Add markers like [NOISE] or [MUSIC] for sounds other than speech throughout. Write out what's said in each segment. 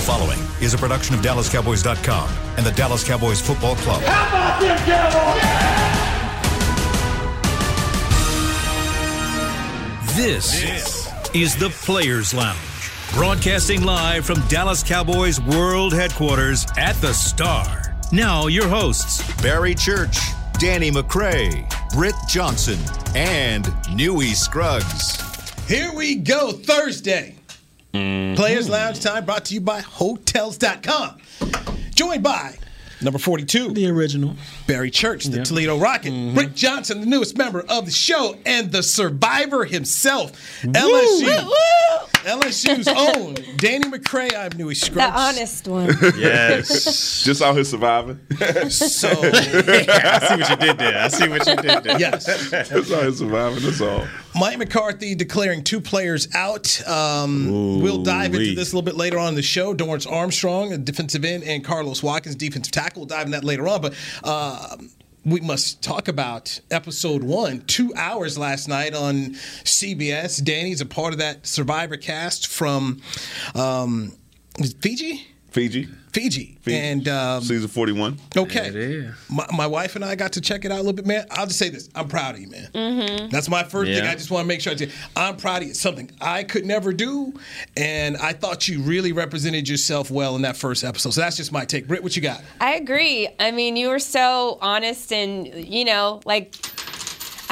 The following is a production of DallasCowboys.com and the Dallas Cowboys Football Club. How about them Cowboys? This, is the Players Lounge, broadcasting live from Dallas Cowboys World Headquarters at the Star. Now, your hosts Barry Church, Danny McCray, Britt Johnson, and Newy Scruggs. Here we go, Thursday. Mm-hmm. Players Lounge time brought to you by Hotels.com. Joined by number 42, The original. Barry Church, the Toledo Rocket, Mm-hmm. Britt Johnson, the newest member of the show, and the survivor himself, LSU. LSU's own Danny McCray. I'm Newy The Scruggs. honest one. [LAUGHS] Yes. Just out here surviving. So, [LAUGHS] I see what you did there. I see what you did there. yes. Just out here surviving. That's all. Mike McCarthy declaring two players out. Um, we'll dive into this a little bit later on in the show. Dorance Armstrong, a defensive end, and Carlos Watkins, defensive tackle. We'll dive in that later on. But uh, we must talk about episode one. Two hours last night on CBS. Danny's a part of that Survivor cast from um, Fiji. Fiji. Fiji. Fiji. And um, Season 41. Okay. It is. My, my wife and I got to check it out a little bit, man. I'll just say this: I'm proud of you, man. Mm-hmm. That's my first thing. I just want to make sure I say I'm proud of you. It's something I could never do, and I thought you really represented yourself well in that first episode. So that's just my take. Britt, what you got? I agree. I mean, you were so honest and, you know, like.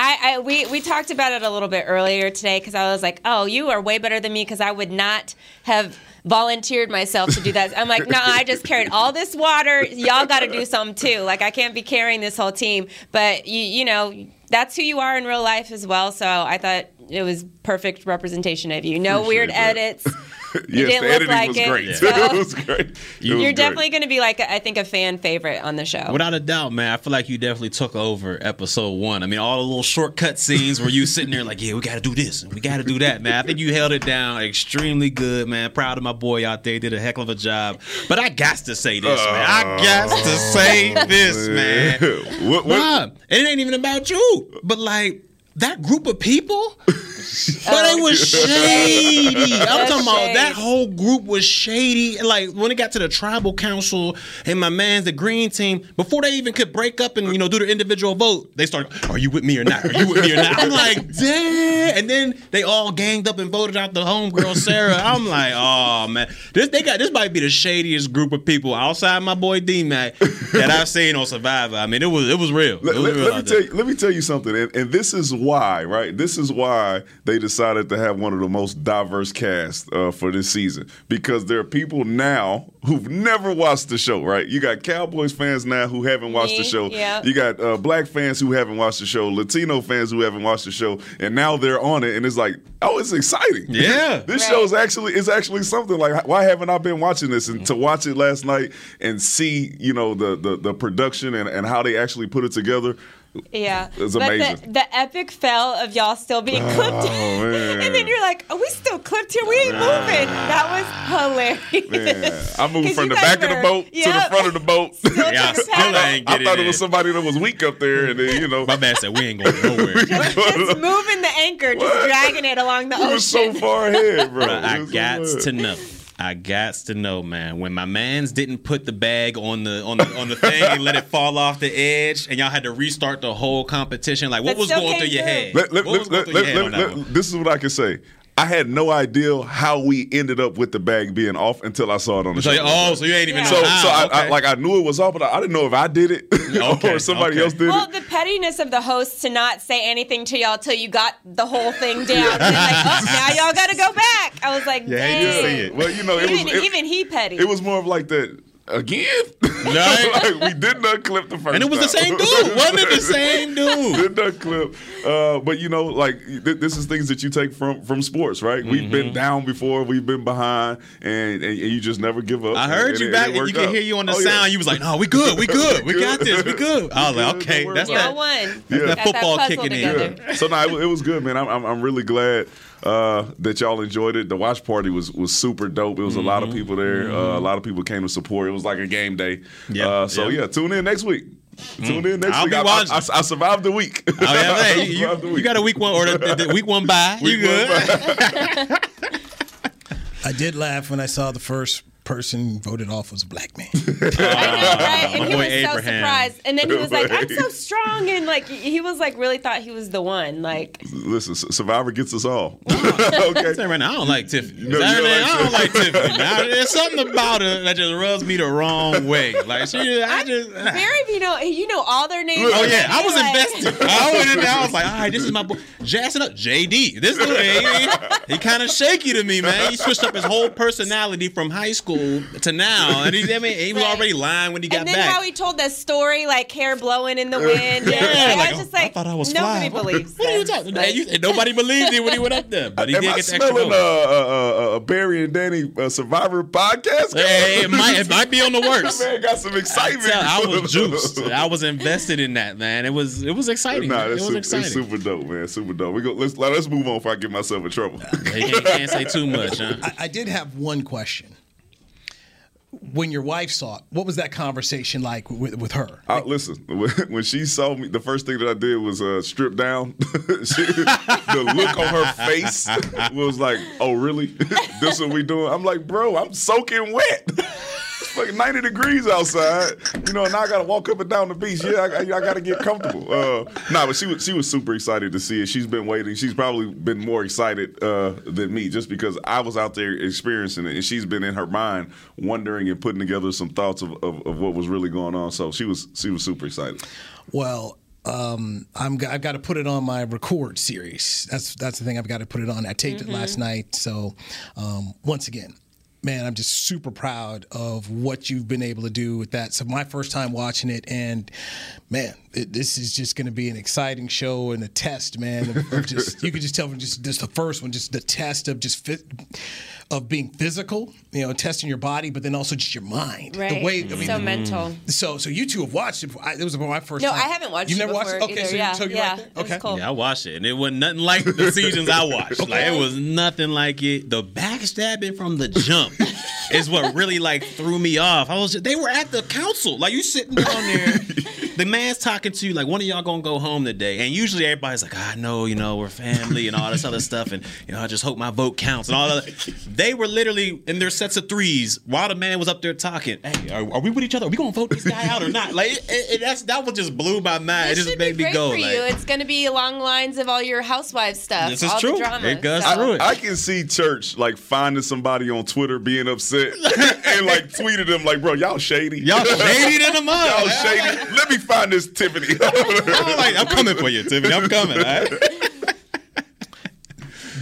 I, I we, we talked about it a little bit earlier today because I was like, oh, you are way better than me because I would not have volunteered myself to do that. I'm like, no, I just carried all this water. Y'all got to do something too. Like, I can't be carrying this whole team. But you, you know, that's who you are in real life as well. So I thought it was perfect representation of you. No Appreciate weird that. edits. [LAUGHS] yes, didn't the look editing like was it, great. so- [LAUGHS] it was great. [LAUGHS] It You're great. definitely going to be like, I think, a fan favorite on the show. Without a doubt, man, I feel like you definitely took over episode one. I mean, all the little shortcut scenes where you sitting there like, yeah, we got to do this and we got to do that, man. I think you held it down extremely good, man. Proud of my boy out there. Did a heck of a job. But I got to say this, man. I got to oh, say this, man. what, what, Bruh, it ain't even about you, but like that group of people, [LAUGHS] but it was oh, shady. I'm That's talking about that whole group was shady. Like when it got to the tribal council and my man's the green team, before they even could break up and you know do their individual vote, they started, "Are you with me or not? Are you with me or not?" I'm like, "Damn!" And then they all ganged up and voted out the homegirl Sarah. I'm like, "Oh man, this they got this might be the shadiest group of people outside my boy D Mac that I've seen on Survivor. I mean, it was it was real. Let, It was let- real let me tell you, let me tell you something, and, and this is why, right? This is why they decided to have one of the most diverse casts uh, for this season because there are people now who've never watched the show, right? You got Cowboys fans now who haven't watched the show. yeah. You got uh, black fans who haven't watched the show, Latino fans who haven't watched the show, and now they're on it, and it's like, oh, it's exciting. Yeah. [LAUGHS] this Right. show is actually is actually something. Like, why haven't I been watching this? And to watch it last night and see, you know, the the, the production and, and how they actually put it together. Yeah. It's but amazing. The, the epic fail of y'all still being oh, clipped. man. [LAUGHS] and then you're like, are we still clipped here? We ain't moving. That was hilarious. Man, I moved [LAUGHS] from the guys back of the were- boat to the front of the boat. [LAUGHS] Still Yeah, trying to still paddle. ain't I thought it in. was somebody that was weak up there, and then you know, My man said we ain't going nowhere. Just moving the anchor, just dragging it along the we ocean. was so far ahead, bro. I It so got to know. I got to know, man. When my man's didn't put the bag on the on the on the thing and let it [LAUGHS] fall off the edge, and y'all had to restart the whole competition. Like, what But was going through your head? Let- let- what was let- going through your head let- on that let- one? This is what I can say. I had no idea how we ended up with the bag being off until I saw it on the So, show. oh, so you ain't even Yeah. know So, how. so I, I like I knew it was off, but I, I didn't know if I did it [LAUGHS] Okay, or somebody okay. else did Well, it. the pettiness of the host to not say anything to y'all till you got the whole thing down. And like, oh, now y'all got to go back. I was like, Yeah, dang. you did see it. Well, you know, it even, was it, even he petty. it was more of like that again. [LAUGHS] Right. [LAUGHS] like we did not clip the first, and it was the same [LAUGHS] dude, wasn't it? The same dude. did not clip. Uh, but you know, like th- this is things that you take from from sports, right? We've Mm-hmm. been down before, we've been behind, and, and, and you just never give up. I heard And you it- back. and You can could hear you on the Oh, yeah. sound. You was like, "No, we good. We good. We We got this. We good." I was like, "Okay, Don't that's worry y'all that. won. Yeah. That Got that football kicking together. in. Yeah. So no, it, it was good, man. I'm, I'm, I'm really glad uh, that y'all enjoyed it. The watch party was was super dope. It was a lot Mm-hmm. of people there. Uh, a lot of people came to support. It was like a game day. Yeah, Uh, so yeah. yeah, tune in next week. Tune in next I'll week. be I, I, watching. I, I survived the week. Oh yeah, [LAUGHS] I man. You, survived the week. you got a week one or the, the, the week one bye. [LAUGHS] You Week one good? bye. [LAUGHS] I did laugh when I saw the first person voted off was a black man. [LAUGHS] I know, right? And my he boy was so Abraham. surprised. And then he was like, I'm so [LAUGHS] strong. And like, he was like, really thought he was the one. Like, Listen, Survivor gets us all. [LAUGHS] okay. Say right now, I don't like Tiffany. No, you don't like I don't like Tiffany. Now, there's something about her that just rubs me the wrong way. Like she, I just. Ah. Barry, you know, you know all their names. Oh yeah, I was Like- invested. I went in there. I was like, all right, this is my boy, jazzing up JD. This dude, he, he, he kind of shaky to me, man. He switched up his whole personality from high school [LAUGHS] to now, and he, I mean, he was Right. already lying when he got back. And then back. how he told that story, like hair blowing in the wind. [LAUGHS] yeah, I like, was oh, just oh, like, I thought I was nobody fly. believes. What are you talking? Like, and you, and nobody believed him when he went up there, but he Am did I get the extra smelling vote. a, a, a, a Barry and Danny uh, Survivor podcast? Hey, it might, it might be on the works. [LAUGHS] Man, got some excitement. Tell- I was juiced. I was invested in that, man. It was it was exciting. Nah, it was super, exciting. it's super dope, man. Super dope. We go. Let's let's move on before I get myself in trouble. He can't, can't say too much, huh? I, I did have one question. When your wife saw it, what was that conversation like with, with her? Uh, listen, [LAUGHS] when, she saw me, the first thing that I did was uh, strip down. [LAUGHS] She- the look on her face [LAUGHS] was like, "Oh, really? this what we doing?" I'm like, "Bro, I'm soaking wet. It's like 90 degrees outside. You know, and now I gotta walk up and down the beach. Yeah, I, I, I gotta get comfortable." Uh, nah, but she was she was super excited to see it. She's been waiting. She's probably been more excited uh, than me, just because I was out there experiencing it, and she's been in her mind wondering and putting together some thoughts of, of, of what was really going on. So she was she was super excited. Well, um, I'm, I've got to put it on my record series. That's that's the thing. I've got to put it on. I taped it last night. So um, once again, man, I'm just super proud of what you've been able to do with that. So my first time watching it, and man, it, this is just going to be an exciting show and a test, man. Of, of just you could just tell from just just the first one, just the test of just fit. Of being physical, you know, testing your body, but then also just your mind. Right. The way, I mean, so mental. so, so you two have watched it. Before. I, it was my first. No, time. I haven't watched it. You it never watched it? Okay, either. so, yeah, you, so you're yeah, right there. it Okay. cool. Yeah, I watched it, and it wasn't nothing like the [LAUGHS] seasons I watched. Like it was nothing like it. The backstabbing from the jump [LAUGHS] is what really like threw me off. I was they were at the council, like you sitting down there. [LAUGHS] The man's talking to you like one of y'all gonna go home today, and usually everybody's like, I know, you know, we're family and all this other stuff, and you know, I just hope my vote counts and all that. They were literally in their sets of threes while the man was up there talking. Hey, are, are we with each other? Are we gonna vote this guy out or not? Like it, it, that's that was just blew my mind. This it just should made be me great go. for like, you. It's going to be along lines of all your housewives stuff. This is all true. The drama. It goes so. through it. I can see church like finding somebody on Twitter being upset [LAUGHS] and like tweeted them like, "Bro, y'all shady. Y'all shady than a mug. Y'all shady. Let me find this Tiffany." [LAUGHS] I'm like, I'm coming for you, Tiffany. I'm coming. all right?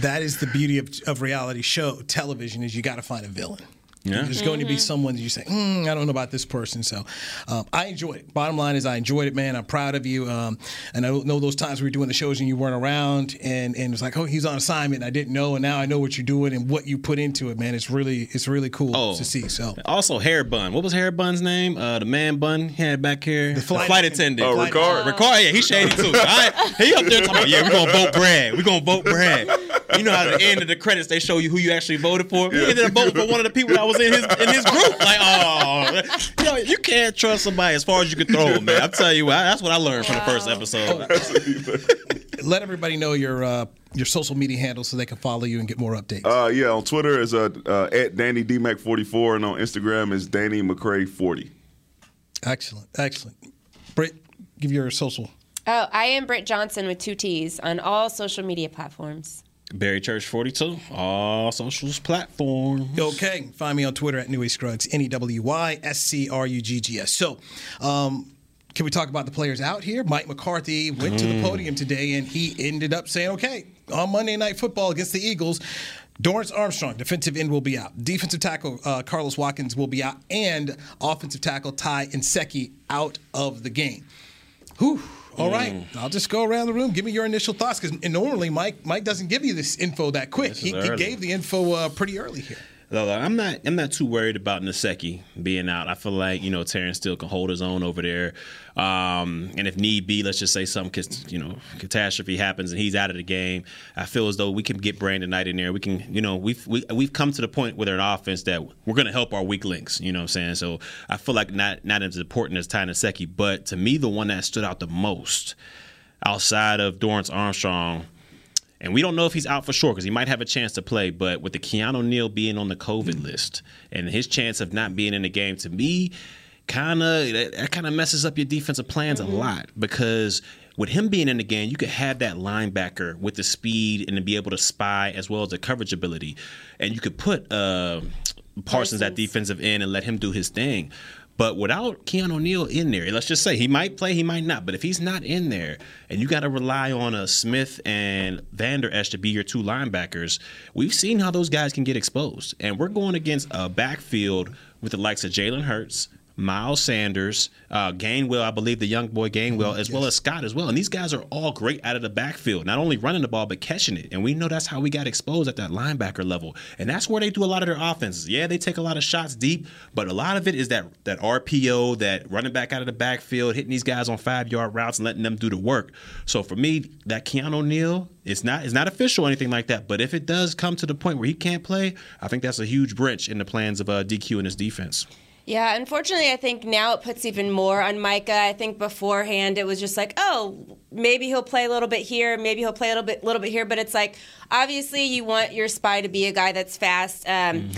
that is the beauty of, of reality show television is you got to find a villain. Yeah. There's going to be someone that you say, mm, I don't know about this person. So um, I enjoyed it. Bottom line is, I enjoyed it, man. I'm proud of you. Um, and I know those times we were doing the shows and you weren't around, and, and it was like, oh, he's on assignment. And I didn't know, and now I know what you're doing and what you put into it, man. It's really, it's really cool Oh. to see. So Also, Hair Bun. What was Hair Bun's name? Uh, the man bun he had back here. The flight attendant. Oh, Flight Ricard. Ricard, yeah, he's shady too. I, he up there talking about, yeah, we're gonna vote Brad. We're gonna vote Brad. You know, how at the end of the credits, they show you who you actually voted for. He ended up voting for one of the people that was in his in his group. Like, oh, [LAUGHS] you know, you can't trust somebody as far as you can throw them, man. I'm telling you, what, that's what I learned from the first episode. [LAUGHS] let everybody know your uh, your social media handles so they can follow you and get more updates. Uh, yeah, on Twitter is uh, uh, at Danny DMac44, and on Instagram is Danny McCray40. excellent, excellent. Britt, give your social. Oh, I am Britt Johnson with two T's on all social media platforms. Barry Church 42, all socials platforms. Okay, find me on Twitter at Newy Scruggs, N E W Y S C R U G G S. So, um, can we talk about the players out here? Mike McCarthy went to the podium today and he ended up saying, okay, on Monday Night Football against the Eagles, Dorance Armstrong, defensive end, will be out. Defensive tackle uh, Carlos Watkins will be out, and offensive tackle Ty Nsekhe out of the game. Whew. All right, I'll just go around the room. Give me your initial thoughts, because normally Mike Mike doesn't give you this info that quick. He, he gave the info uh, pretty early here. I'm not, I'm not too worried about Nsekhe being out. I feel like you know Terence Steele can hold his own over there, um, and if need be, let's just say some, you know, catastrophe happens and he's out of the game. I feel as though we can get Brandon Knight in there. We can, you know, we've we, we've come to the point with an offense that we're going to help our weak links. You know what I'm saying? So I feel like not not as important as Ty Nsekhe, but to me, the one that stood out the most outside of Dorance Armstrong and we don't know if he's out for sure because he might have a chance to play. But with the Keanu Neal being on the COVID list and his chance of not being in the game, to me, kind of that, that kind of messes up your defensive plans Mm-hmm. a lot because with him being in the game, you could have that linebacker with the speed and to be able to spy as well as the coverage ability, and you could put uh, Parsons at defensive end and let him do his thing. But without Keanu Neal in there, let's just say he might play, he might not. But if he's not in there, and you got to rely on a Smith and Vander Esch to be your two linebackers, we've seen how those guys can get exposed. And we're going against a backfield with the likes of Jalen Hurts, Miles Sanders, uh, Gainwell, I believe the young boy Gainwell, as well as Scott as well. And these guys are all great out of the backfield, not only running the ball, but catching it. And we know that's how we got exposed at that linebacker level. And that's where they do a lot of their offenses. Yeah, they take a lot of shots deep, but a lot of it is that, that RPO, that running back out of the backfield, hitting these guys on five yard routes and letting them do the work. So for me, that Keanu Neal, it's not it's not official or anything like that. But if it does come to the point where he can't play, I think that's a huge wrench in the plans of uh, DQ and his defense. Yeah, unfortunately, I think now it puts even more on Micah. I think beforehand it was just like, oh, maybe he'll play a little bit here, maybe he'll play a little bit, little bit here. But it's like, obviously, you want your spy to be a guy that's fast. Um,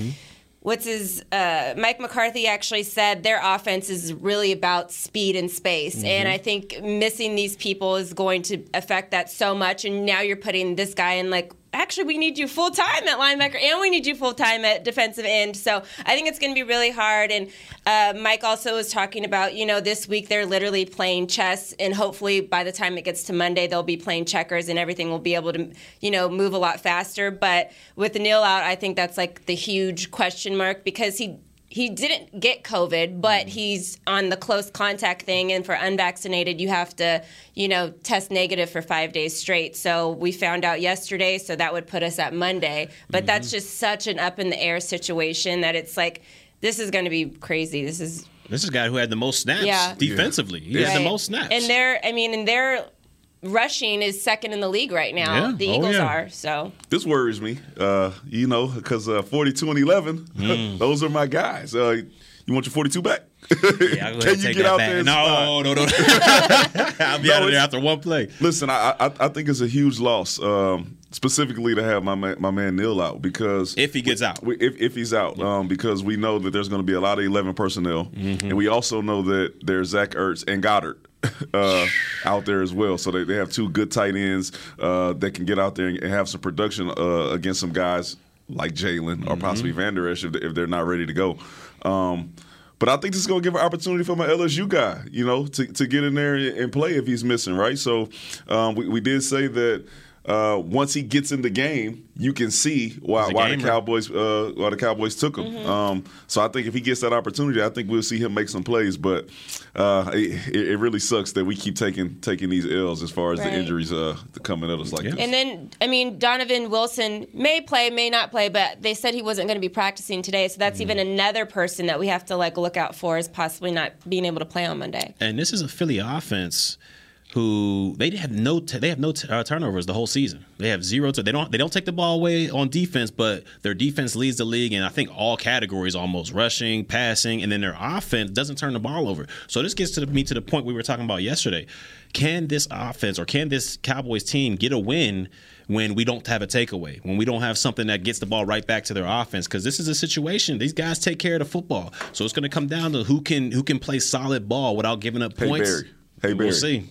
What's his? Uh, Mike McCarthy actually said their offense is really about speed and space, and I think missing these people is going to affect that so much. And now you're putting this guy in like actually we need you full time at linebacker and we need you full time at defensive end. So I think it's going to be really hard. And uh, Mike also was talking about you know this week they're literally playing chess, and hopefully by the time it gets to Monday they'll be playing checkers and everything will be able to you know move a lot faster. But with Neal out, I think that's like the huge question mark because he he didn't get COVID, but mm. he's on the close contact thing. And for unvaccinated, you have to, you know, test negative for five days straight. So we found out yesterday, so that would put us at Monday. But that's mm-hmm. just such an up in the air situation that it's like, this is going to be crazy. This is This is a guy who had the most snaps Yeah. defensively. He had the most snaps. And they're, I mean, and their rushing is second in the league right now. Yeah. The Oh, Eagles yeah. are. So This worries me, uh, you know, because uh, 42 and 11, Mm. [LAUGHS] those are my guys. Uh, you want your 42 back? [LAUGHS] Yeah, I'll Can you get out back. there? and No, spot? no, no. [LAUGHS] I'll be No, out of there after one play. Listen, I, I I think it's a huge loss, um, specifically to have my man, my man Neal out because If he gets out. we, if, if he's out, um, because we know that there's going to be a lot of 11 personnel, Mm-hmm. and we also know that there's Zach Ertz and Goedert. Uh, out there as well, so they, they have two good tight ends uh, that can get out there and, have some production uh, against some guys like Jalen or Mm-hmm. possibly Vander Esch if, if they're not ready to go. Um, but I think this is going to give an opportunity for my LSU guy, you know, to, to get in there and and play if he's missing, right? So um, we, we did say that uh, once he gets in the game, you can see why, why the. Cowboys uh, why the Cowboys took him. Um, so I think if he gets that opportunity, I think we'll see him make some plays. But uh, it, it really sucks that we keep taking taking these L's as far as the injuries uh, coming at us like Yeah. this. And then, I mean, Donovan Wilson may play, may not play, but they said he wasn't going to be practicing today. So that's even another person that we have to like look out for as possibly not being able to play on Monday. And this is a Philly offense who they have no t- they have no t- uh, turnovers the whole season. They have zero. T- they don't they don't take the ball away on defense, but their defense leads the league in I think all categories almost rushing, passing, and then their offense doesn't turn the ball over. So this gets to the, me to the point we were talking about yesterday. Can this offense or can this Cowboys team get a win? When we don't have a takeaway, when we don't have something that gets the ball right back to their offense, because this is a situation these guys take care of the football, so it's going to come down to who can who can play solid ball without giving up points. Hey. Barry. Hey, Barry. We'll see.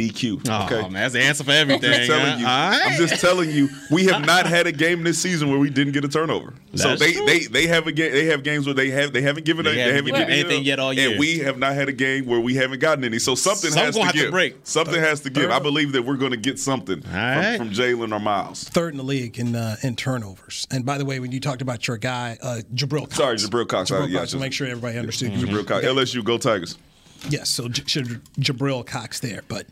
DQ. Oh, okay. man, that's the answer for everything. I'm just telling huh? you. All right. I'm just telling you. We have not had a game this season where we didn't get a turnover. so they, true. they they have a ga- they have games where they have they haven't given They a, haven't given given anything yet all year. and we have not had a game where we haven't gotten any. So something Something has gonna to have to break. Something has to give. I believe that we're going to get something from, right. from Jalen or Miles. Third in the league in uh, in turnovers. And by the way, when you talked about your guy, uh, Jabril Cox. Sorry, Jabril Cox. Jabril yeah, Cox, to just- make sure everybody understood. Jabril Cox. LSU, go Tigers. Yes, so J- J- Jabril Cox there. But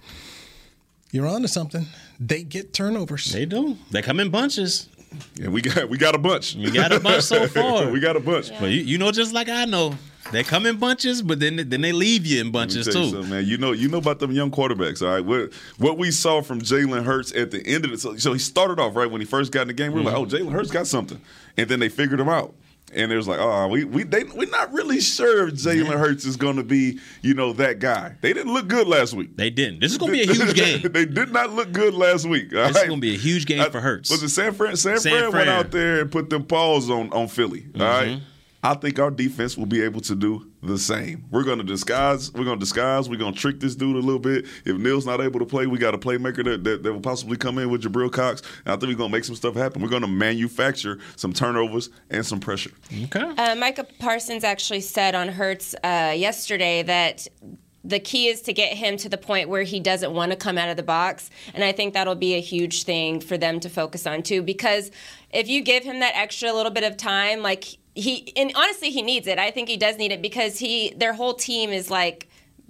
you're on to something. They get turnovers. They do. They come in bunches. Yeah, we got we got a bunch. You got a bunch so [LAUGHS] far. we got a bunch. But you, you know, just like I know, they come in bunches, but then then they leave you in Let me bunches tell you too. man. You know, you know about them young quarterbacks, all right. What what we saw from Jalen Hurts at the end of the so, so he started off right when he first got in the game. We were like, oh, Mm-hmm. Jalen Hurts got something, and then they figured him out. And it was like, oh, we we they, we're not really sure if Jalen Hurts is going to be, you know, that guy. They didn't look good last week. They didn't. This is going to be a huge game. [LAUGHS] they did not look good last week. This is going to be a huge game for Hurts. Was it San Fran? San, San Fran, went out there and put them paws on on Philly. All right. Mm-hmm. I think our defense will be able to do the same. We're going to disguise. We're going to disguise. We're going to trick this dude a little bit. If Neal's not able to play, we got a playmaker that, that, that will possibly come in with Jabril Cox. And I think we're going to make some stuff happen. We're going to manufacture some turnovers and some pressure. Okay. Uh, Micah Parsons actually said on Hurts uh, yesterday that the key is to get him to the point where he doesn't want to come out of the box. And I think that'll be a huge thing for them to focus on too. Because if you give him that extra little bit of time, like he, and honestly, he needs it. I think he does need it because he, their whole team is like,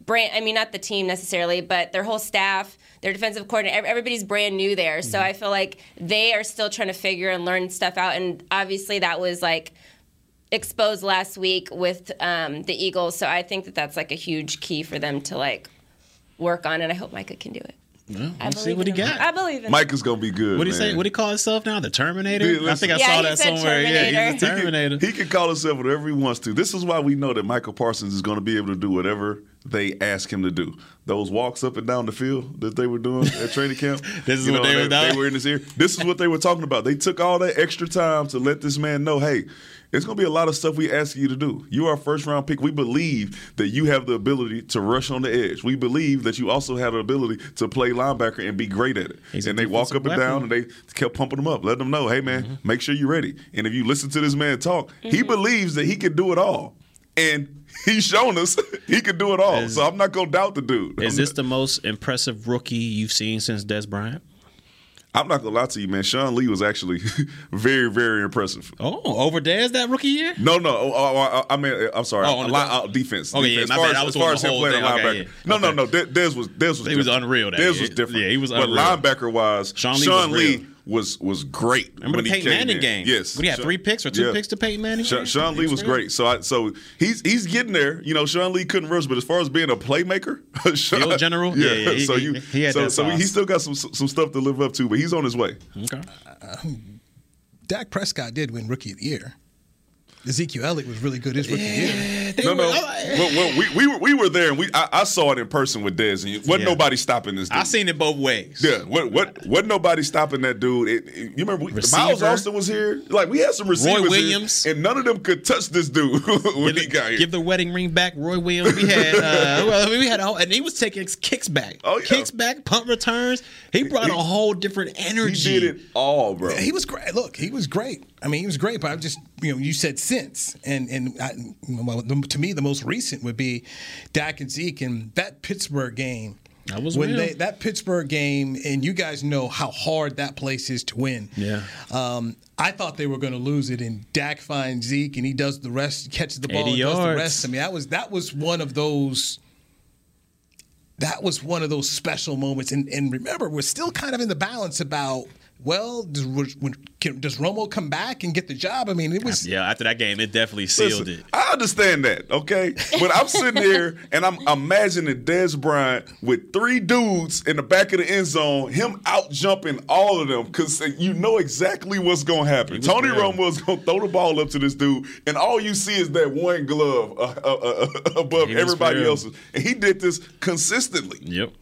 brand I mean not the team necessarily, but their whole staff, their defensive coordinator, everybody's brand new there. So mm-hmm. I feel like they are still trying to figure and learn stuff out and obviously that was like exposed last week with um, the Eagles. So I think that that's like a huge key for them to like work on and I hope Micah can do it. I let's see believe what he him. got. I believe in Mike is going to be good. What do you say? What do he call himself now? The Terminator? Dude, I think I listen. saw that said somewhere. Yeah, he's Terminator. [LAUGHS] the Terminator. He can call himself whatever he wants to. This is why we know that Michael Parsons is going to be able to do whatever they ask him to do. Those walks up and down the field that they were doing at training camp. [LAUGHS] This is you what they were they, were in his ear. This is what they were talking about. They took all that extra time to let this man know, hey, it's going to be a lot of stuff we ask you to do. You are a first round pick. We believe that you have the ability to rush on the edge. We believe that you also have the ability to play linebacker and be great at it. He's and they walk up defensive and down and they kept pumping him up, letting them know, hey man, Mm-hmm. make sure you're ready. And if you listen to this man talk, he believes that he can do it all. And [LAUGHS] he's shown us [LAUGHS] he can do it all. Is- so I'm not gonna doubt the dude. Is I'm this not, the most impressive rookie you've seen since Dez Bryant? I'm not gonna lie to you, man. Sean Lee was actually [LAUGHS] very, very impressive. Oh, over Dez that rookie year? No, no. Oh, oh, oh, I mean, I'm sorry. Oh, on line, uh, defense. Okay, yeah, my as far as, I far as him playing thing. linebacker. Okay, yeah. No, no, Okay. no. Dez, Dez was Dez was He was unreal that Dez year. was different. Yeah, he was But linebacker wise, Sean Lee. Sean Lee, was was was great. Remember when the he Peyton came Manning in. game? Yes. When he had Sean- three picks or two yeah. picks to Peyton Manning? Sean, Sean Lee was great. So I, so he's he's getting there. You know, Sean Lee couldn't rush, but as far as being a playmaker, [LAUGHS] Sean, Field general? yeah. Yeah, yeah, he- so you, he had so, that so he, he still got some some stuff to live up to, but he's on his way. Okay. Uh, Dak Prescott did win Rookie of the Year. Ezekiel Elliott was really good his rookie year. No, no. well, well, we, we were we were there, and we I, I saw it in person with Dez, and wasn't Yeah. nobody stopping this. Dude. I seen it both ways. Yeah, what what wasn't nobody stopping that dude? It, it- you remember we, Miles Austin was here. Like we had some receivers, here, Williams. and none of them could touch this dude [LAUGHS] when he Give, got here. give the wedding ring back, Roy Williams. We had, uh, [LAUGHS] well, we had, a whole, and he was taking kicks back, Oh, yeah. kicks back, punt returns. He brought He- a whole different energy. he energy. did it all, bro. He was great. Look, he was great. I mean, he was great. But I just, you know, you said since, and and I, well, the- to me, the most recent would be Dak and Zeke, and that Pittsburgh game. That was when real. they that Pittsburgh game, and you guys know how hard that place is to win. Yeah. Um, I thought they were going to lose it, and Dak finds Zeke, and he does the rest, catches the ball, 80 and does the rest. I mean, that was that was one of those. That was one of those special moments, and and remember, we're still kind of in the balance about. Well, does, when, can, does Romo come back and get the job? I mean, it was yeah, after that game, it definitely sealed Listen, it. I understand that, okay? But I'm sitting here and I'm imagining Dez Bryant with three dudes in the back of the end zone, him out jumping all of them because you know exactly what's going to happen. Tony real. Romo is going to throw the ball up to this dude, and all you see is that one glove uh, uh, uh, [LAUGHS] above everybody real. else's. And he did this consistently. Yep.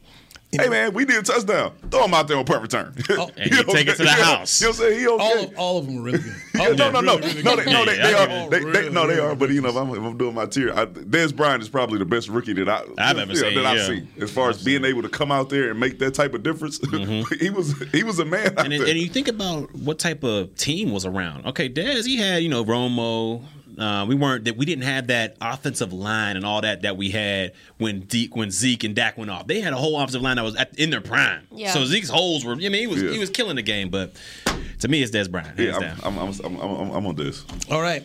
Hey man, we did a touchdown. Throw him out there on punt return. Oh, And [LAUGHS] you take it to the house. You know what I'm saying? He okay. all of all of them were really good. Yeah, no, no, no, really, really no, good. they, no, they, they Yeah, are. yeah. They, they, no, they are. But you know, if I'm, if I'm doing my tier, I, Dez Bryant is probably the best rookie that I, I've ever yeah, seen, That I've yeah. seen as far as being able to come out there and make that type of difference. [LAUGHS] Mm-hmm. he was he was a man out And, there. and you think about what type of team was around. Okay, Dez, he had you know Romo. Uh, we weren't that we didn't have that offensive line and all that that we had when Zeke when Zeke and Dak went off. They had a whole offensive line that was at, in their prime. Yeah. So Zeke's holes were. I mean, he was Yeah. he was killing the game. But to me, it's Dez Bryant. yeah, I'm. I'm, I'm, I'm, I'm, I'm on this. All right,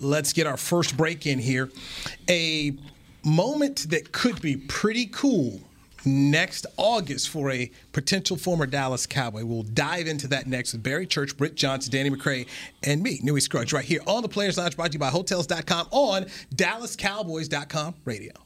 let's get our first break in here. A moment that could be pretty cool next August for a potential former Dallas Cowboy. We'll dive into that next with Barry Church, Britt Johnson, Danny McCray, and me, Newy Scruggs, right here on the Players Lounge, brought to you by Hotels.com on DallasCowboys.com radio.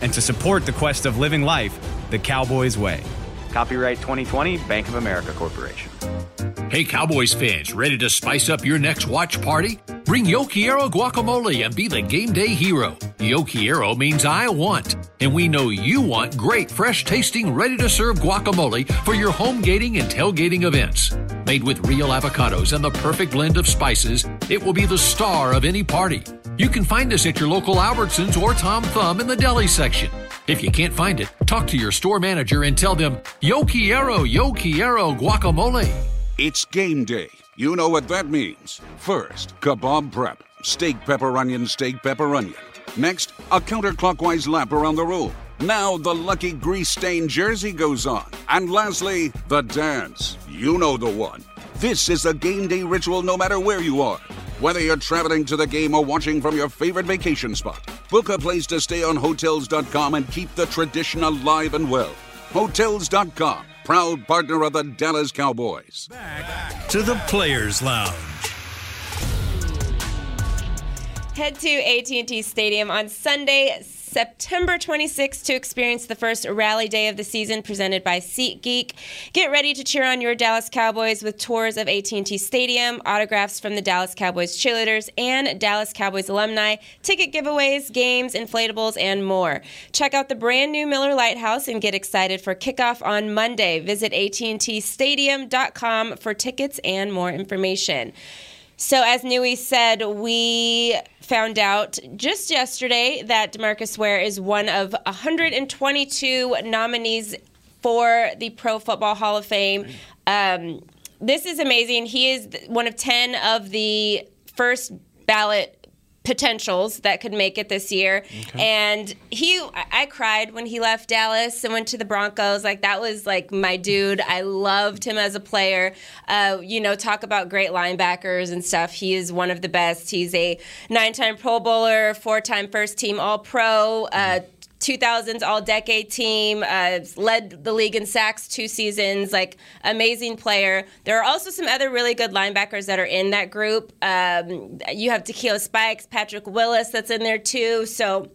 and to support the quest of living life the Cowboys way. Copyright 2020 Bank of America Corporation. Hey, Cowboys fans, ready to spice up your next watch party? Bring Yo Quiero guacamole and be the game day hero. Yo Quiero means I want, and we know you want great, fresh tasting, ready to serve guacamole for your home gating and tailgating events. Made with real avocados and the perfect blend of spices, it will be the star of any party. You can find us at your local Albertsons or Tom Thumb in the deli section. If you can't find it, talk to your store manager and tell them, Yo quiero, yo quiero guacamole. It's game day. You know what that means. First, kebab prep. Steak, pepper, onion, steak, pepper, onion. Next, a counterclockwise lap around the room. Now the lucky grease stained jersey goes on. And lastly, the dance. You know the one. This is a game day ritual no matter where you are. Whether you're traveling to the game or watching from your favorite vacation spot, book a place to stay on Hotels.com and keep the tradition alive and well. Hotels.com, proud partner of the Dallas Cowboys. Back To the Players Lounge. Head to AT&T Stadium on Sunday, September 26th to experience the first rally day of the season presented by SeatGeek. Get ready to cheer on your Dallas Cowboys with tours of AT&T Stadium, autographs from the Dallas Cowboys cheerleaders and Dallas Cowboys alumni, ticket giveaways, games, inflatables, and more. Check out the brand new Miller Lite House and get excited for kickoff on Monday. Visit AT&Tstadium.com for tickets and more information. So, as Newy said, we found out just yesterday that Demarcus Ware is one of 122 nominees for the Pro Football Hall of Fame. Um, this is amazing. He is one of 10 of the first ballot potentials that could make it this year. Okay. And he, I cried when he left Dallas and went to the Broncos. Like that was like my dude. I loved him as a player. Uh, you know, talk about great linebackers and stuff. He is one of the best. He's a nine-time Pro Bowler, four-time first-team All-Pro. Uh, 2000s all decade team, uh, led the league in sacks two seasons, like amazing player. There are also some other really good linebackers that are in that group. Um, you have Takeo Spikes, Patrick Willis that's in there too. So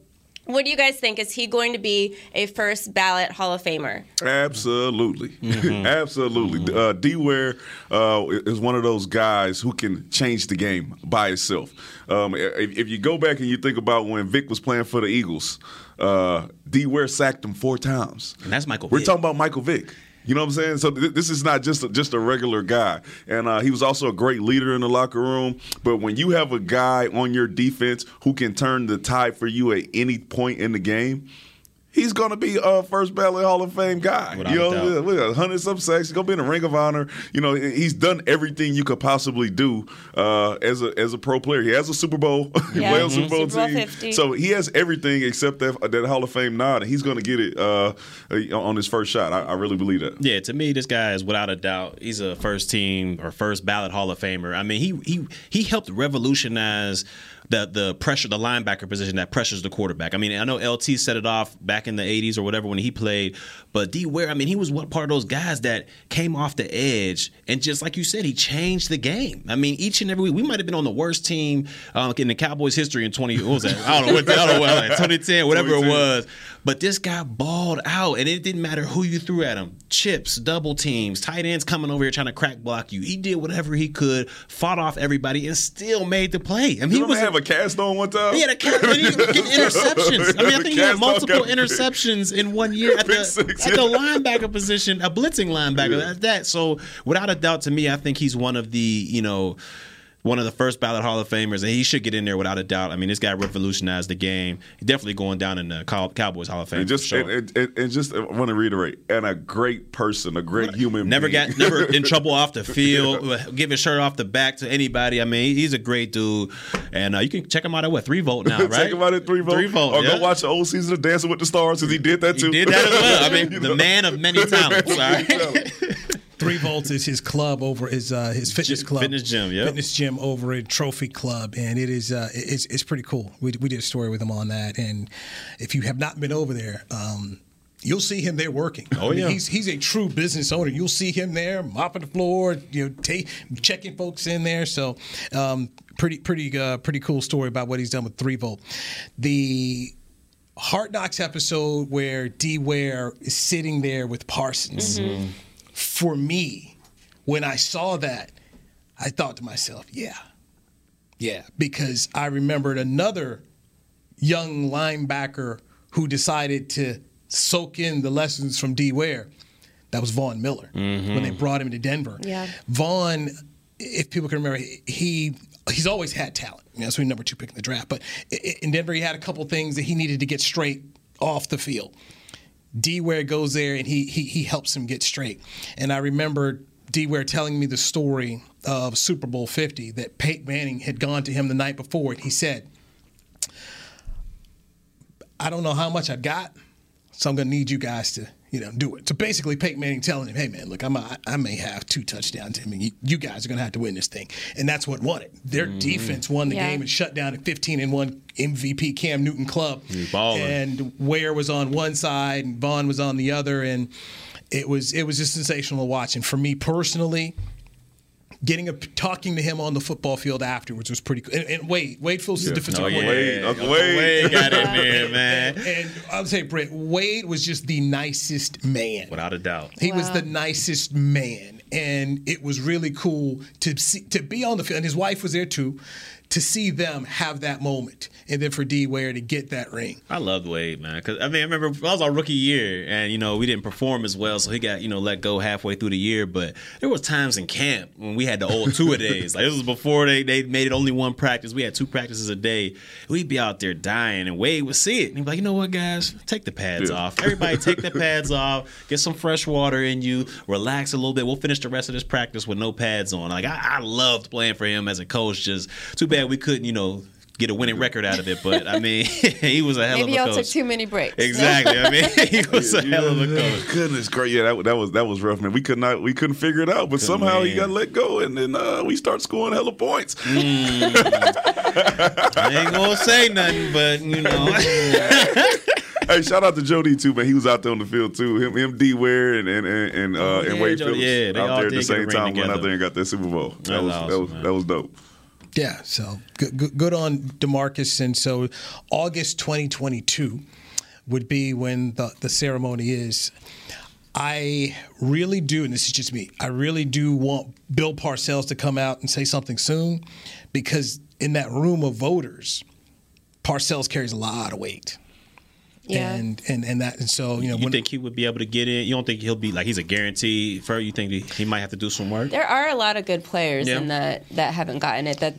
what do you guys think? Is he going to be a first ballot Hall of Famer? Absolutely, mm-hmm. [LAUGHS] absolutely. Mm-hmm. Uh, D. Ware uh, is one of those guys who can change the game by itself. Um, if, if, you go back and you think about when Vick was playing for the Eagles, uh, D. Ware sacked him four times. And that's Michael. We're Vick. talking about Michael Vick. You know what I'm saying? So th- this is not just a, just a regular guy, and uh, he was also a great leader in the locker room. But when you have a guy on your defense who can turn the tide for you at any point in the game, he's going to be a first ballot Hall of Fame guy. Without you know, with a hundred some sacks, he's going to be in the Ring of Honor. You know, he's done everything you could possibly do uh, as a as a pro player. He has a Super Bowl, [LAUGHS] yeah. mm-hmm. Super Bowl Super team, 50. so he has everything except that that Hall of Fame nod, and he's going to get it uh, on his first shot. I, I, really believe that. Yeah, to me, this guy is without a doubt. He's a first team or first ballot Hall of Famer. I mean, he he he helped revolutionize the the pressure, the linebacker position that pressures the quarterback. I mean, I know LT set it off back in the '80s or whatever when he played, but D. Ware, I mean, he was one part of those guys that came off the edge and just like you said, he changed the game. I mean, each and every week, we might have been on the worst team uh, in the Cowboys history in 20. What was that? I don't know what. I don't know what, like 2010, whatever it was. But this guy balled out, and it didn't matter who you threw at him. Chips, double teams, tight ends coming over here trying to crack block you. He did whatever he could, fought off everybody, and still made the play. I mean, he was have a cast on one time. he had a cast, and he interceptions. I [LAUGHS] mean, I think he had multiple interceptions in one year at [LAUGHS] the, six, at the yeah. linebacker position, a blitzing linebacker. Yeah. That. So, without a doubt, to me, I think he's one of the you know. One of the first ballot Hall of Famers, and he should get in there without a doubt. I mean, this guy revolutionized the game. He's definitely going down in the Cow- Cowboys Hall of Fame. And just sure. and, and, and just I want to reiterate, and a great person, a great human. Never being. got never [LAUGHS] in trouble off the [LAUGHS] field. Give his shirt off the back to anybody. I mean, he's a great dude, and uh, you can check him out at what three volt now, [LAUGHS] right? Check him out at three volt. Three volt. Or yeah. go watch the old season of Dancing with the Stars because he did that too. He did that as well. I mean, the know? man of many talents. All right. Three Volts is his club over his uh, his fitness club, fitness gym, yep. fitness gym over at Trophy Club, and it is uh, it's it's pretty cool. We we did a story with him on that, and if you have not been over there. Um, You'll see him there working. Oh, I mean, yeah. he's he's a true business owner. You'll see him there mopping the floor, you know, checking folks in there. So, um, pretty pretty uh, pretty cool story about what he's done with Three Volt. The Hard Knocks episode where D Ware is sitting there with Parsons. For me, when I saw that, I thought to myself, yeah, yeah, because I remembered another young linebacker who decided to soak in the lessons from D Ware. That was Von Miller when they mm-hmm. brought him to Denver. Yeah. Vaughn, if people can remember, he he's always had talent. You know, that's why number two pick in the draft. But i- i- in Denver, he had a couple things that he needed to get straight off the field. D Ware goes there and he he he helps him get straight. And I remember D Ware telling me the story of Super Bowl 50 that Peyton Manning had gone to him the night before and he said, I don't know how much I got, so I'm gonna need you guys to, you know, do it. So basically, Peyton Manning telling him, "Hey, man, look, I'm a, I may have two touchdowns. I mean, you, you guys are gonna have to win this thing," and that's what won it. Their defense won the Yeah. game and shut down a 15 and one MVP Cam Newton club. And Ware was on one side and Von was on the other, and it was it was just sensational to watch. And for me personally. Getting a talking to him on the football field afterwards was pretty cool. And, and Wade, Wade Phillips is the defensive Oh, yeah. coordinator. Uncle Wade. got in there, [LAUGHS] man. And, and I would say, Brett, Wade was just the nicest man. Without a doubt. He was the nicest man, and it was really cool to see to be on the field. And his wife was there too, to see them have that moment, and then for D Ware to get that ring. I loved Wade, man. Because I mean, I remember I was our rookie year, and you know we didn't perform as well, so he got you know let go halfway through the year. But there was times in camp when we had the old two a days. Like this was before they they made it only one practice. We had two practices a day. We'd be out there dying, and Wade would see it, and he'd be like, you know what, guys, take the pads Yeah. off. Everybody, take the pads [LAUGHS] off. Get some fresh water in you. Relax a little bit. We'll finish the rest of this practice with no pads on. Like I, I loved playing for him as a coach. Just too bad we couldn't, you know. Get a winning record out of it, but I mean, [LAUGHS] he was a hell Maybe of a y'all coach. took too many breaks. Exactly. I mean, [LAUGHS] he [LAUGHS] was a hell of a coach. Goodness, great. Yeah, that, that was that was rough, man. We could not, we couldn't figure it out, but somehow he got let go, and then uh, we start scoring hella points. I ain't gonna say nothing, but you know, hey, shout out to Jody too, man. He was out there on the field too. Him, him D Ware, and and and, and, uh, Oh, and yeah, Wade Jody- Phillips yeah, they all out there at the same ring time. Went out there and got that Super Bowl. That That's was awesome, that was man. that was dope. Yeah, so good, good, on Demarcus. And so August 2022 would be when the, the ceremony is. I really do, and this is just me, I really do want Bill Parcells to come out and say something soon because in that room of voters, Parcells carries a lot of weight. Yeah. And, and and that and so you know you when, think he would be able to get in? You don't think he'll be like he's a guarantee for? You think he, he might have to do some work? There are a lot of good players Yeah. in that that haven't gotten it that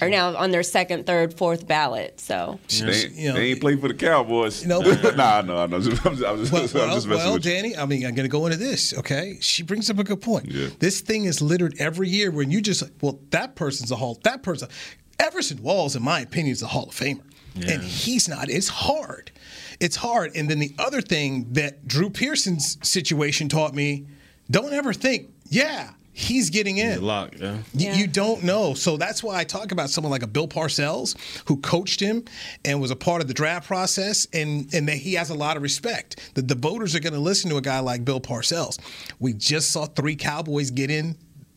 are now on their second, third, fourth ballot. So They, you know, they ain't playing for the Cowboys. No. [LAUGHS] nah, no, no. I'm just, I'm just, I'm just, Well, I'm just messing well, with you. Danny, I mean, I'm going to go into this, okay? She brings up a good point. Yeah. This thing is littered every year when you just, well, that person's a Hall, that person, Everson Walls, in my opinion, is a Hall of Famer. And he's not. It's hard. It's hard. And then the other thing that Drew Pearson's situation taught me don't ever think, yeah, he's getting in. Lock, yeah. Y- Yeah. You don't know. So that's why I talk about someone like a Bill Parcells who coached him and was a part of the draft process and, and that he has a lot of respect. That the voters are going to listen to a guy like Bill Parcells. We just saw three Cowboys get in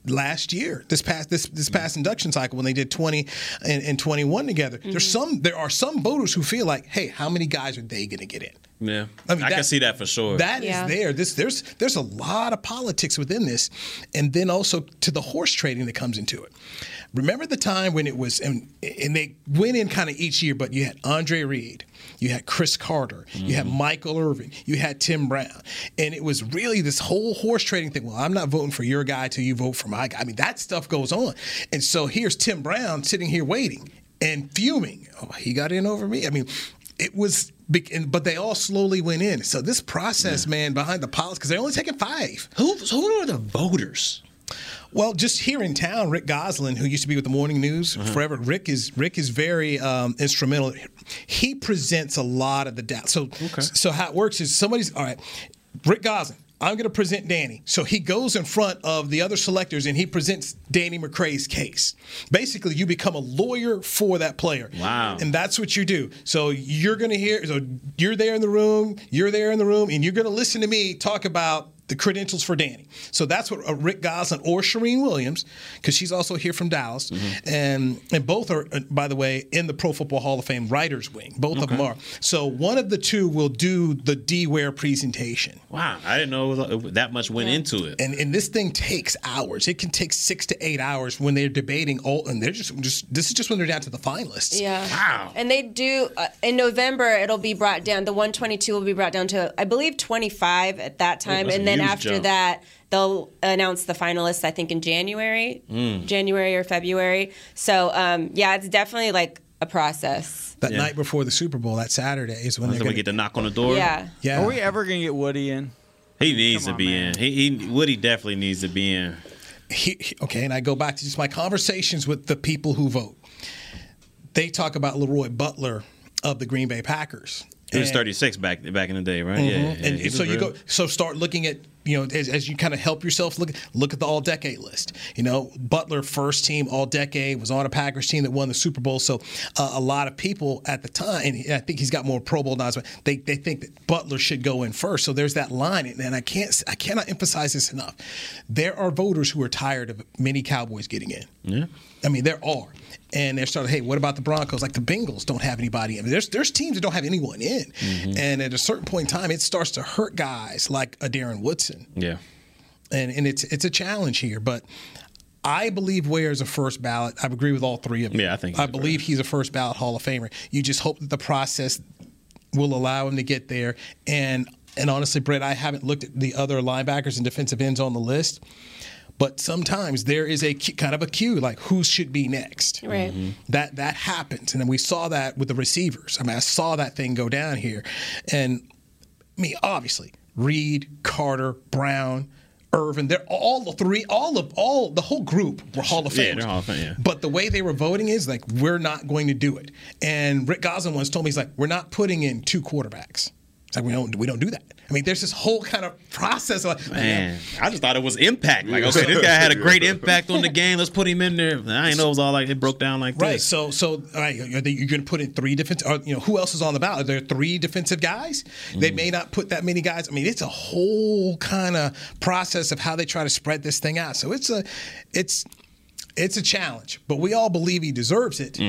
last year this past this this past induction cycle when they did 20 and, and 21 together. There's mm-hmm. some there are some voters who feel like hey how many guys are they going to get in Yeah, I I, mean, can see that for sure. That is Yeah. there. This there's there's a lot of politics within this, and then also to the horse trading that comes into it. Remember the time when it was and and they went in kind of each year, but you had Andre Reed, you had Cris Carter, you had mm-hmm. Michael Irvin, you had Tim Brown, and it was really this whole horse trading thing. Well, I'm not voting for your guy till you vote for my guy. I mean that stuff goes on, and so here's Tim Brown sitting here waiting and fuming. Oh, he got in over me. I mean, it was. But they all slowly went in. So this process, man, behind the politics, because they're only taking five. who who are the voters? Well, just here in town, Rick Gosselin, who used to be with the Morning News Uh-huh. forever, Rick is Rick is very um, instrumental. He presents a lot of the data. So, so how it works is somebody's all right. Rick Gosselin, I'm going to present Danny. So he goes in front of the other selectors and he presents Danny McCray's case. Basically, you become a lawyer for that player. Wow. And that's what you do. So you're going to hear. So you're there in the room. You're there in the room, and you're going to listen to me talk about the credentials for Danny. So that's what uh, Rick Gosselin or Charean Williams, because she's also here from Dallas, and and both are, uh, by the way, in the Pro Football Hall of Fame writers wing. Both of them are. So one of the two will do the D Ware presentation. Wow, I didn't know that much went into it. And, and this thing takes hours. It can take six to eight hours when they're debating all, and they're just just this is just when they're down to the finalists. Yeah. Wow. And they do uh, in November. It'll be brought down. The 122 will be brought down to I believe 25 at that time, that's a and then huge after jump. that they'll announce the finalists. I think in January, Mm. January or February. So um, yeah, it's definitely like a process. That Yeah. night before the Super Bowl, that Saturday is when they're we going get to knock on the door. Yeah. Yeah. Are we ever gonna get Woody in? he needs Come to on, be man. in. He, he Woody definitely needs to be in. he, he- okay, and I go back to just my conversations with the people who vote. They talk about LeRoy Butler of the Green Bay Packers. He was 36 back back in the day, right? Yeah, yeah, Mm-hmm. and so you real. go so start looking at you know as, as you kind of help yourself look look at the all decade list you know butler first team all decade was on a packers team that won the super bowl so uh, a lot of people at the time and i think he's got more pro bowl nods but they, they think that butler should go in first so there's that line and i can't i cannot emphasize this enough there are voters who are tired of many cowboys getting in Yeah. I mean, there are. And they're starting, hey, what about the Broncos? Like the Bengals don't have anybody. I mean, there's there's teams that don't have anyone in. Mm-hmm. And at a certain point in time, it starts to hurt guys like a Darren Woodson. Yeah. And and it's it's a challenge here. But I believe Ware is a first ballot. I agree with all three of them. Yeah, I think so. I believe he's a first ballot Hall of Famer. You just hope that the process will allow him to get there. And and honestly, Brett, I haven't looked at the other linebackers and defensive ends on the list. But sometimes there is a kind of a cue, like who should be next. Right. Mm-hmm. That that happens, and then we saw that with the receivers. I mean, I saw that thing go down here, and I mean, obviously, Reed, Carter, Brown, Irvin, they're all the three, all of all the whole group were Hall of Famers. Yeah, they're Hall of Fame, yeah. But the way they were voting is like, we're not going to do it. And Rick Gosselin once told me, he's like, we're not putting in two quarterbacks. It's like we don't we don't do that. I mean, there's this whole kind of process. Of like, Man, I just thought it was impact. Like, okay, this [LAUGHS] guy had a great impact on the game. Let's put him in there. I didn't know it was all like it broke down like Right. this. So, so all right, are you're going to put in three defense. Or, you know, who else is on the ballot? Are there three defensive guys? They Mm. may not put that many guys. I mean, it's a whole kind of process of how they try to spread this thing out. So it's a, it's, it's a challenge. But we all believe he deserves it.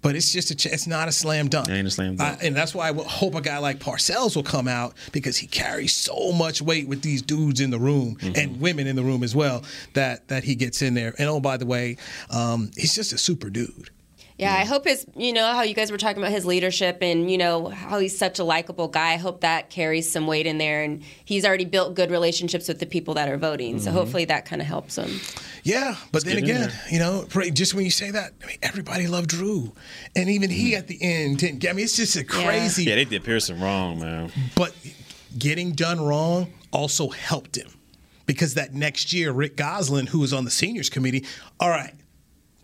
But it's just a, ch- it's not a slam dunk. It ain't a slam dunk. I- and that's why I hope a guy like Parcells will come out because he carries so much weight with these dudes in the room Mm-hmm. and women in the room as well that that he gets in there. And oh, by the way, um, he's just a super dude. Yeah, I hope his, you know, how you guys were talking about his leadership and, you know, how he's such a likable guy. I hope that carries some weight in there. And he's already built good relationships with the people that are voting. So Mhm. hopefully that kind of helps him. Yeah, but then get in again, you know, just when you say that, I mean, everybody loved Drew, and even he at the end didn't. get- I mean, it's just a crazy. Yeah, they did Pearson wrong, man. But getting done wrong also helped him because that next year, Rick Gosselin, who was on the seniors committee, all right,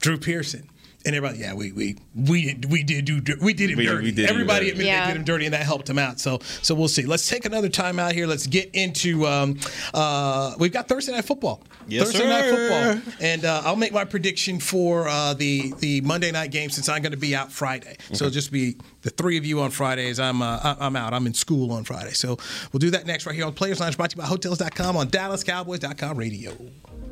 Drew Pearson. And everybody, yeah, we we we did we did do we did him We- dirty. we did everybody admitted Yeah. they did him dirty, and that helped him out. So so we'll see. Let's take another time out here. Let's get into um, uh, we've got Thursday night football. Yes, Thursday night sir. football, and uh, I'll make my prediction for uh, the the Monday night game since I'm going to be out Friday. So it'll just be the three of you on Fridays. I'm uh, I- I'm out. I'm in school on Friday. So we'll do that next right here on Players Lounge, brought to you by Hotels.com on DallasCowboys.com radio.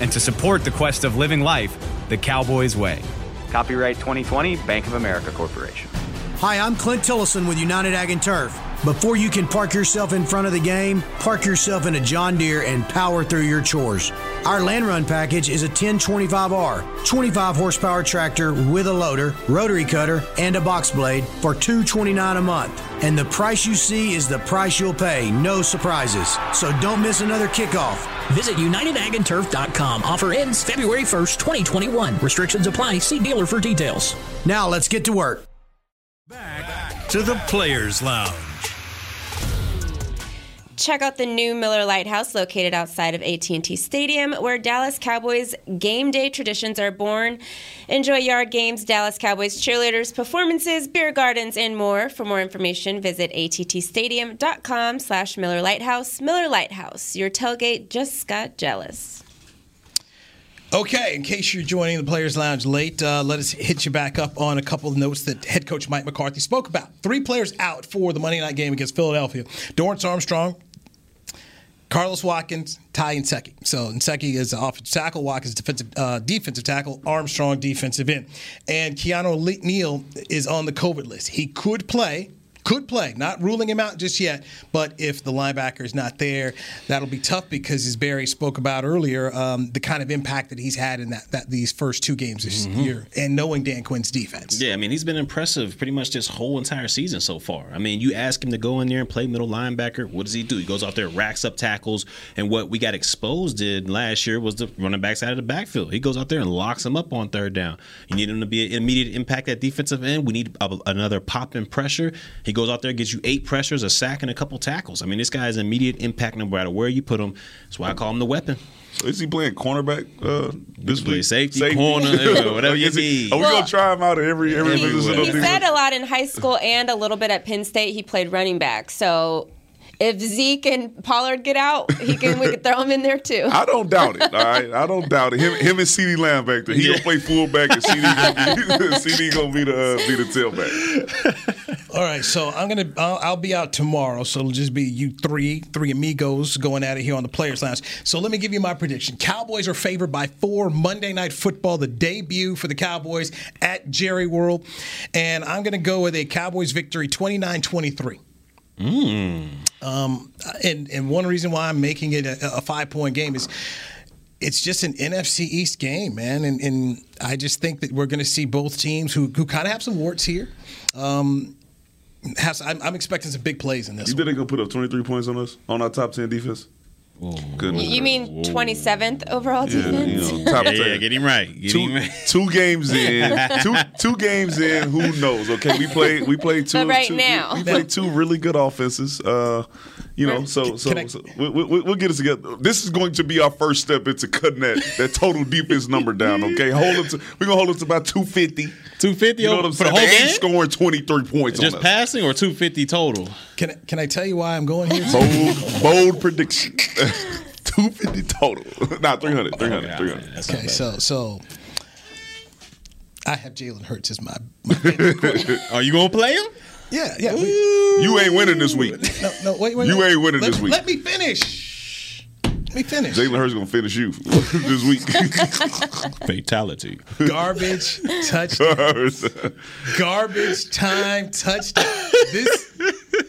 and to support the quest of living life the Cowboys way. Copyright 2020 Bank of America Corporation. Hi, I'm Clint Tillison with United Ag and Turf. Before you can park yourself in front of the game, park yourself in a John Deere and power through your chores. Our land run package is a 1025R, 25 horsepower tractor with a loader, rotary cutter, and a box blade for $229 a month. And the price you see is the price you'll pay, no surprises. So don't miss another kickoff. Visit UnitedAgAndTurf.com. Offer ends February 1st, 2021. Restrictions apply. See dealer for details. Now let's get to work. Back to the Players Lounge. Check out the new Miller Lite House located outside of AT&T Stadium where Dallas Cowboys game day traditions are born. Enjoy yard games, Dallas Cowboys cheerleaders, performances, beer gardens, and more. For more information, visit attstadium.com slash Miller Lite House. Miller Lite House, your tailgate just got jealous. Okay, in case you're joining the Players Lounge late, uh, let us hit you back up on a couple of notes that head coach Mike McCarthy spoke about. Three players out for the Monday night game against Philadelphia. Dorance Armstrong, Carlos Watkins, Ty Nsekhe. So Nsekhe is an offensive tackle, Watkins defensive uh, defensive tackle, Armstrong defensive end, and Keanu Neal is on the COVID list. He could play. Could play, not ruling him out just yet. But if the linebacker is not there, that'll be tough because, as Barry spoke about earlier, um, the kind of impact that he's had in that, that these first two games this Mhm. year, and knowing Dan Quinn's defense. Yeah, I mean, he's been impressive pretty much this whole entire season so far. I mean, you ask him to go in there and play middle linebacker. What does he do? He goes out there, racks up tackles. And what we got exposed in last year was the running backs out of the backfield. He goes out there and locks them up on third down. You need him to be an immediate impact at defensive end. We need a, another pop in pressure. He goes out there, gets you eight pressures, a sack, and a couple tackles. I mean, this guy is immediate impact no matter where you put him. That's why I call him the weapon. So is he playing cornerback uh, this play week? safety, corner, [LAUGHS] whatever you need. Are we Well, gonna try him out at every every He, position on he said a lot in high school and a little bit at Penn State. He played running back. So if Zeke and Pollard get out, he can we could throw him in there too. I don't doubt it. All right, I don't doubt it. Him, him and CeeDee Lamb back there. He gonna play fullback, and CeeDee gonna be, [LAUGHS] CeeDee gonna be the uh, be the tailback. All right, so I'm gonna I'll, I'll be out tomorrow, so it'll just be you three, three amigos going at it here on the Players Lounge. So let me give you my prediction: Cowboys are favored by four. Monday Night Football, the debut for the Cowboys at Jerry World, and I'm gonna go with a Cowboys victory, 29-23. Um, and and one reason why I'm making it a, a five point game is it's just an NFC East game, man. And, and I just think that we're going to see both teams who, who kind of have some warts here. Um, has, I'm, I'm expecting some big plays in this. You think they gonna put up 23 points on us on our top 10 defense? Goodness. You mean 27th overall Yeah, defense? you know, top Yeah, 10. yeah, get him right. Get two, him right. [LAUGHS] two games in, [LAUGHS] two two games in. Who knows? Okay, we played we played two. But right two- now. we played two really good offenses. Uh, you know, so so, Can I- so we, we, we'll get it together. This is going to be our first step into cutting that that total defense number down. Okay, hold it. To, we're gonna hold it to about 250. 250 You know what I'm for the saying? whole game? scoring 23 points Just on us. passing or 250 total? Can I, can I tell you why I'm going here? Bold bold prediction. [LAUGHS] 250 total. [LAUGHS] nah, 300. 300. 300. Okay, so so I have Jalen Hurts as my, my. [LAUGHS] Are you gonna play him? Yeah, yeah. We, You ain't winning this week. no, no, wait, wait. You wait. ain't winning let, this week. Let me finish. Let me finish. Jalen Hurts gonna finish you [LAUGHS] this week. [LAUGHS] Fatality. Garbage touchdown. [LAUGHS] Garbage time touchdown. This,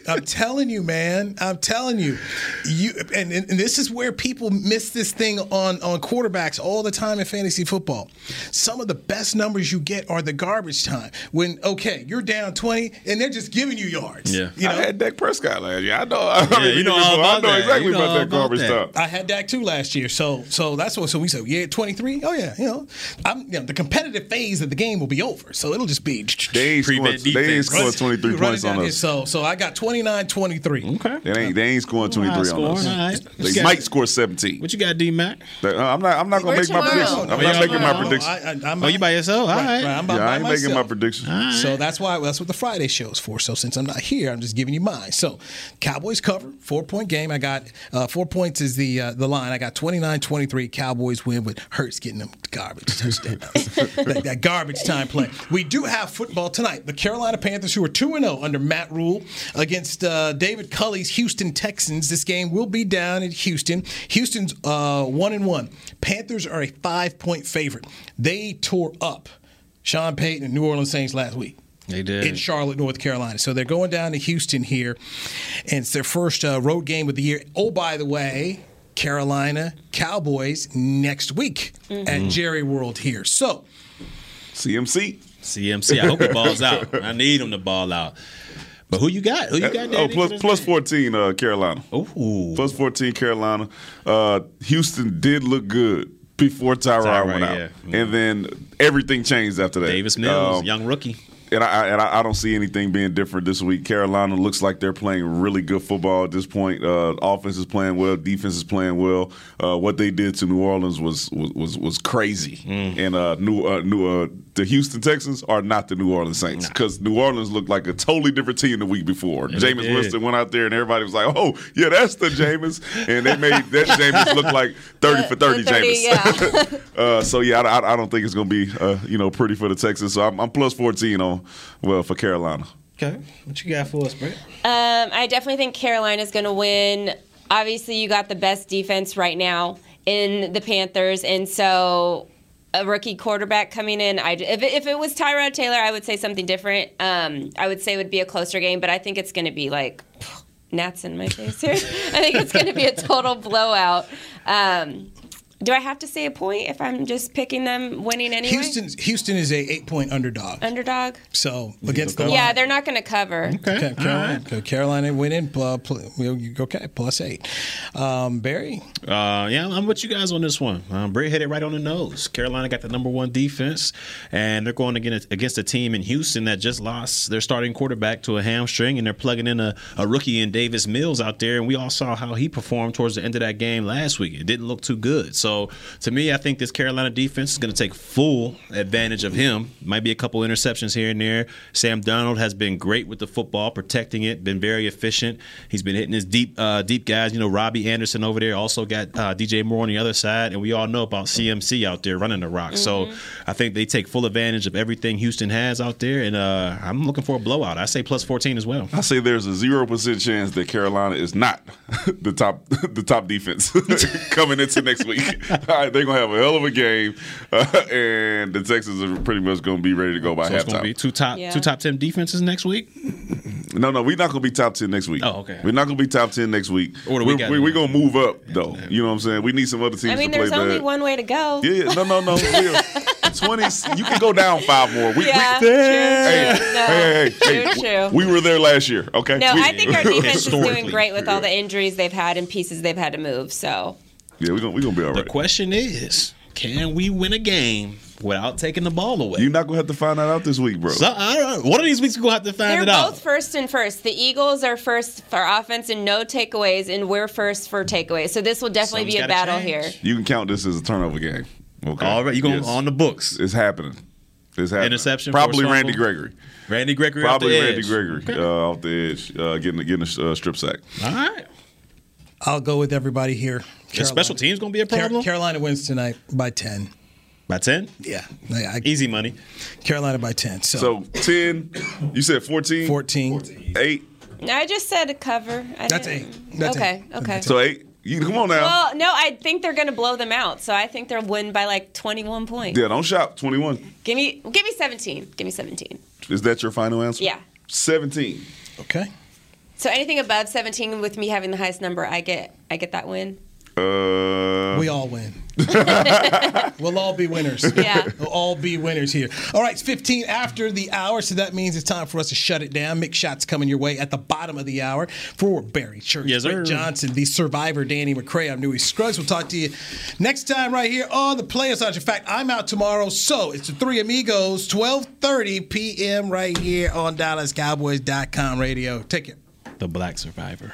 I'm telling you, man. I'm telling you, you. And, and this is where people miss this thing on on quarterbacks all the time in fantasy football. Some of the best numbers you get are the garbage time. When okay, you're down 20, and they're just giving you yards. Yeah. you know. I had Dak Prescott last year. I know. I Yeah, you know all I know that. exactly You know about all that about garbage that. time. I had Dak too last year, so so that's what. So we said, yeah, twenty three. Oh yeah, you know, I'm you know the competitive phase of the game will be over, so it'll just be. They ain't scoring, Prevent they ain't defense. 23 points on us. So so I got 29-23. Okay. They ain't, they ain't scoring 23 on us. all right. They Okay. might score 17. What you got, D Mac? Uh, I'm not. I'm not gonna make my tomorrow. prediction. I'm not making my prediction. I, I'm Oh, you by yourself? All Right, right. right, I'm by, yeah, by I ain't making my myself. prediction. So that's why that's what the Friday show is for. So since I'm not here, I'm just giving you mine. So Cowboys cover four point game. I got uh, four points is the uh, the line. I got 29-23. Cowboys win with Hurts getting them garbage touchdowns. [LAUGHS] that, that garbage time play. We do have football tonight. The Carolina Panthers, who are 2 0 under Matt Rhule, against uh, David Culley's Houston Texans. This game will be down in Houston. Houston's uh, one and one. Panthers are a five point favorite. They tore up Sean Payton and New Orleans Saints last week. They did. In Charlotte, North Carolina. So they're going down to Houston here, and it's their first uh, road game of the year. Oh, by the way, Carolina Cowboys next week at Jerry World here. So CMC. CMC. I hope he balls out. I need him to ball out. But who you got? Who you got? Oh, plus plus? 14 uh, Carolina. Ooh. Plus 14 Carolina. Uh, Houston did look good before Tyrod Tyrod, went out, yeah. and then everything changed after that. Davis Mills, Um, young rookie. and I, and I, I don't see anything being different this week. Carolina looks like they're playing really good football at this point. Uh, offense is playing well, defense is playing well. Uh, what they did to New Orleans was was was, was crazy. Mm. And uh, New uh, New uh, the Houston Texans are not the New Orleans Saints because New Orleans looked like a totally different team the week before. Yeah, Jameis did. Winston went out there and everybody was like, "Oh, yeah, that's the Jameis," and they made that [LAUGHS] Jameis look like thirty for thirty, The 30, Jameis. [LAUGHS] uh, so yeah, I, I, I don't think it's going to be uh, you know pretty for the Texans. So I'm, I'm plus fourteen on well for Carolina. Okay. What you got for us, Brett? Um, I definitely think Carolina's going to win. Obviously, you got the best defense right now in the Panthers, and so a rookie quarterback coming in. I, if, it, if it was Tyrod Taylor, I would say something different. Um, I would say it would be a closer game, but I think it's going to be like gnats in my face here. [LAUGHS] I think it's going to be a total blowout. Um, do I have to say a point if I'm just picking them winning anyway? Houston Houston is a eight point underdog. Underdog. So against the Yeah, they're not going to cover. Okay, Carolina, okay, Carolina winning. Uh, okay, plus eight. Um, Barry, Uh, yeah, I'm with you guys on this one. Um, Brett hit it right on the nose. Carolina got the number one defense, and they're going against against a team in Houston that just lost their starting quarterback to a hamstring, and they're plugging in a, a rookie in Davis Mills out there, and we all saw how he performed towards the end of that game last week. It didn't look too good. So to me, I think this Carolina defense is going to take full advantage of him. Might be a couple interceptions here and there. Sam Darnold has been great with the football, protecting it, been very efficient. He's been hitting his deep uh, deep guys. You know, Robbie Anderson over there also got uh, DJ Moore on the other side, and we all know about CMC out there running the rock. So I think they take full advantage of everything Houston has out there, and uh, I'm looking for a blowout. I say plus 14 as well. I say there's a zero percent chance that Carolina is not [LAUGHS] the top [LAUGHS] the top defense [LAUGHS] coming into next week. [LAUGHS] All right, they're gonna have a hell of a game, uh, and the Texans are pretty much gonna be ready to go by So it's going to be halftime. two top Yeah. two top 10 defenses next week. No, no, we're not gonna be top ten next week. Oh, okay. We're not gonna be top ten next week. Or we we're, we, do? we're gonna move up though. You know what I'm saying? We need some other teams I mean, to play there's only bad. one way to go. Yeah, yeah, no, no, no. We're [LAUGHS] Twenty. You can go down five more. We, Yeah, we, true, hey, true. No, hey, hey, hey, true, hey, true. We were there last year. Okay. No, We- I think our [LAUGHS] defense is doing great with all the injuries they've had and pieces they've had to move. So Yeah, we're gonna we gonna be all right. The question is, can we win a game without taking the ball away? You're not gonna have to find that out this week, bro. So, I don't know. One of these weeks we're going to have to find they're it out. both first and first. The Eagles are first for offense and no takeaways, and we're first for takeaways. So this will definitely Something's be a battle change. here. You can count this as a turnover game. Okay. All right, you going on the books. It's happening. It's happening. Interception, Probably Randy fumble. Gregory. Randy Gregory off Probably the Randy edge. Gregory Okay. uh, off the edge, uh, getting getting a uh, strip sack. All right. I'll go with everybody here. Is special teams going to be a Car- problem? Carolina wins tonight by ten. By 10? Yeah. I, Easy money. Carolina by 10. So, So 10, you said 14? 14. 8. I just said a cover. I That's didn't- eight. That's okay. eight. Okay. So 8. You, come on now. Well, no, I think they're going to blow them out. So I think they'll win by like 21 points. yeah, don't shop. 21. Give me, give me 17. Give me 17. Is that your final answer? Yeah. 17. Okay. So anything above 17 with me having the highest number, I get, I get that win. Uh, we all win. [LAUGHS] we'll all be winners. Yeah. We'll all be winners here. All right, it's 15 after the hour, so that means it's time for us to shut it down. Mix shots coming your way at the bottom of the hour for Barry Church, Yes, Rick. Johnson, the survivor, Danny McCray. I'm Newy Scruggs. We'll talk to you next time right here on the Players Lounge. In fact, I'm out tomorrow, so it's the Three Amigos, 12:30 p.m. right here on DallasCowboys.com radio. Take care. The Black Survivor.